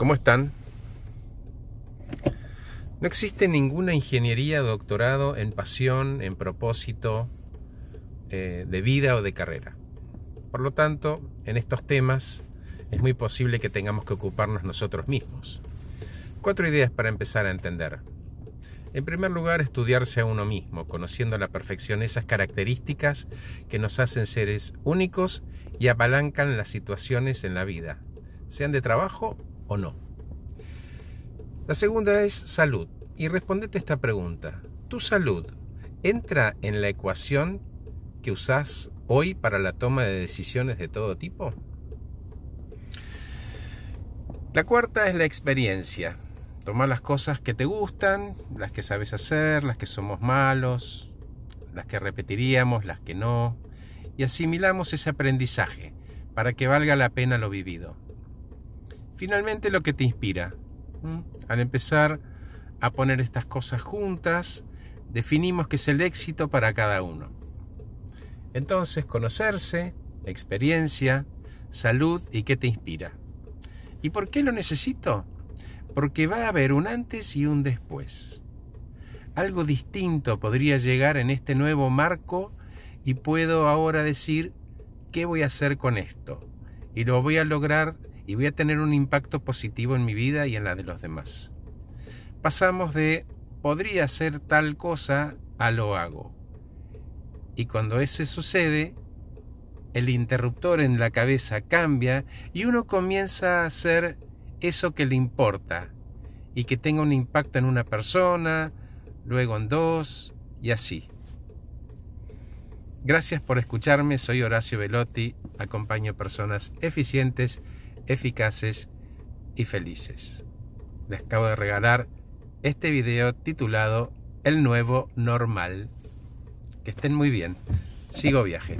¿Cómo están? No existe ninguna ingeniería doctorado en pasión, en propósito eh, de vida o de carrera. Por lo tanto, en estos temas es muy posible que tengamos que ocuparnos nosotros mismos. Cuatro ideas para empezar a entender. En primer lugar, estudiarse a uno mismo, conociendo a la perfección esas características que nos hacen seres únicos y apalancan las situaciones en la vida, sean de trabajo o no. La segunda es salud. Y respondete esta pregunta. ¿Tu salud entra en la ecuación que usás hoy para la toma de decisiones de todo tipo? La cuarta es la experiencia. Tomar las cosas que te gustan, las que sabes hacer, las que somos malos, las que repetiríamos, las que no, y asimilamos ese aprendizaje para que valga la pena lo vivido. Finalmente lo que te inspira. Al empezar a poner estas cosas juntas, definimos qué es el éxito para cada uno. Entonces, conocerse, experiencia, salud y qué te inspira. ¿Y por qué lo necesito? Porque va a haber un antes y un después. Algo distinto podría llegar en este nuevo marco y puedo ahora decir qué voy a hacer con esto. Y lo voy a lograr y voy a tener un impacto positivo en mi vida y en la de los demás. Pasamos de podría ser tal cosa a lo hago. Y cuando ese sucede, el interruptor en la cabeza cambia y uno comienza a hacer eso que le importa y que tenga un impacto en una persona, luego en dos y así. Gracias por escucharme, soy Horacio Velotti, acompaño personas eficientes eficaces y felices. Les acabo de regalar este video titulado El nuevo normal. Que estén muy bien. Sigo viaje.